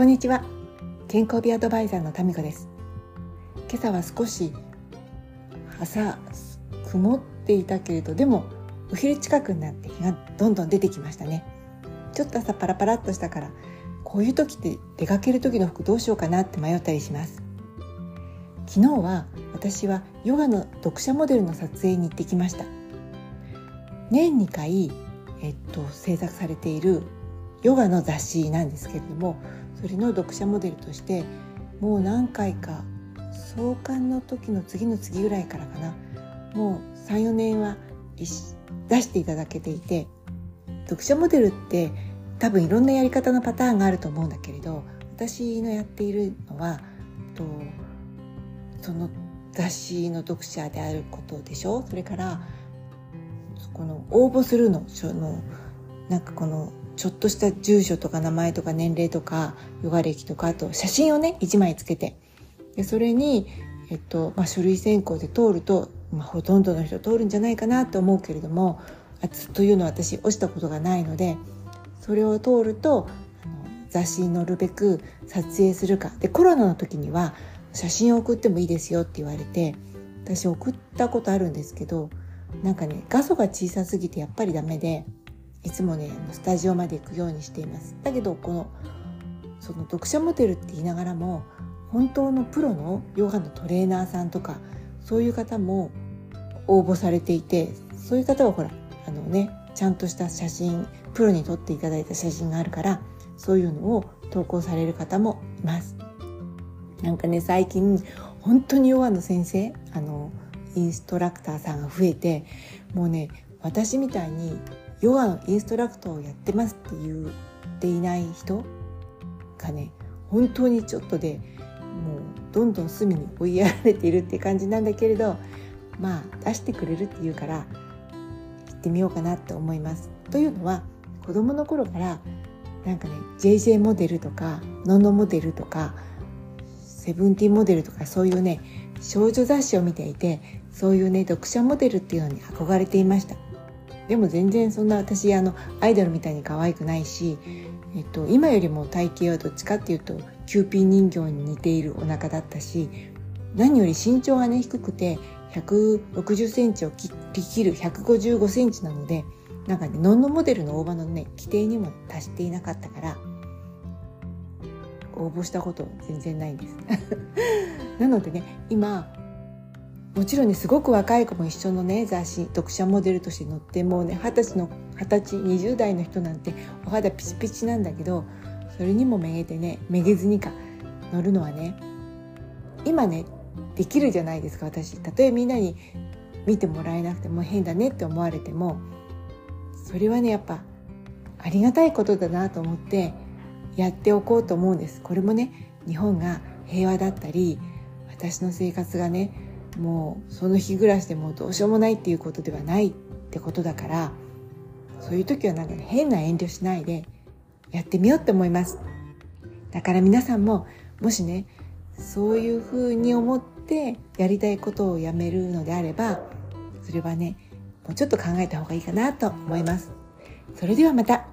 こんにちは。健康美アドバイザーのタミコです。今朝は少し朝曇っていたけれどでもお昼近くになって日がどんどん出てきましたね。ちょっと朝パラパラっとしたからこういう時って出かける時の服どうしようかなって迷ったりします。昨日は私はヨガの読者モデルの撮影に行ってきました。年2回、えっと、制作されているヨガの雑誌なんですけれどもそれの読者モデルとしてもう何回か創刊の時の次の次ぐらいからかな。もう34年は出していただけていて読者モデルって多分いろんなやり方のパターンがあると思うんだけれど私のやっているのはとその雑誌の読者であることでしょ？それからこの応募するのそのなんかこのちょっとした住所とか名前とか年齢とかヨガ歴とかあと写真をね1枚つけて。でそれに、えっとまあ、書類選考で通ると、まあ、ほとんどの人通るんじゃないかなと思うけれどもあというのは私落ちたことがないのでそれを通るとあの雑誌に載るべく撮影するか。でコロナの時には写真を送ってもいいですよって言われて私送ったことあるんですけどなんかね画素が小さすぎてやっぱりダメでいつもねスタジオまで行くようにしています。だけどこのその読者モデルって言いながらも本当のプロのヨガのトレーナーさんとかそういう方も応募されていてそういう方はほらあのねちゃんとした写真プロに撮っていただいた写真があるからそういうのを投稿される方もいます。なんかね最近本当にヨガの先生あのインストラクターさんが増えてもうね私みたいにヨガのインストラクターをやってますって言っていない人がね本当にちょっとでもうどんどん隅に追いやられているって感じなんだけれどまあ出してくれるっていうから行ってみようかなって思います。というのは子供の頃からなんかね JJ モデルとかノンノモデルとかセブンティーモデルとかそういうね少女雑誌を見ていてそういうね読者モデルっていうのに憧れていましたでも全然そんな私あのアイドルみたいに可愛くないし、えっと、今よりも体型はどっちかっていうとキューピー人形に似ているお腹だったし何より身長がね低くて160センチを切る155センチなのでなんかねノンノモデルの大葉のね規定にも達していなかったから応募したこと全然ないんです。なのでね今もちろんねすごく若い子も一緒のね雑誌読者モデルとして載ってもうね二十歳の二十歳20代の人なんてお肌ピチピチなんだけどそれにもめげてねめげずにか乗るのはね今ねできるじゃないですか私。たとえみんなに見てもらえなくても変だねって思われてもそれはねやっぱありがたいことだなと思ってやっておこうと思うんです。これもね日本が平和だったり私の生活がねもうその日暮らしでもうどうしようもないっていうことではないってことだからそういう時はなんか、変な遠慮しないでやってみようって思います。だから皆さんももしねそういうふうに思ってやりたいことをやめるのであればそれはねもうちょっと考えた方がいいかなと思います。それではまた。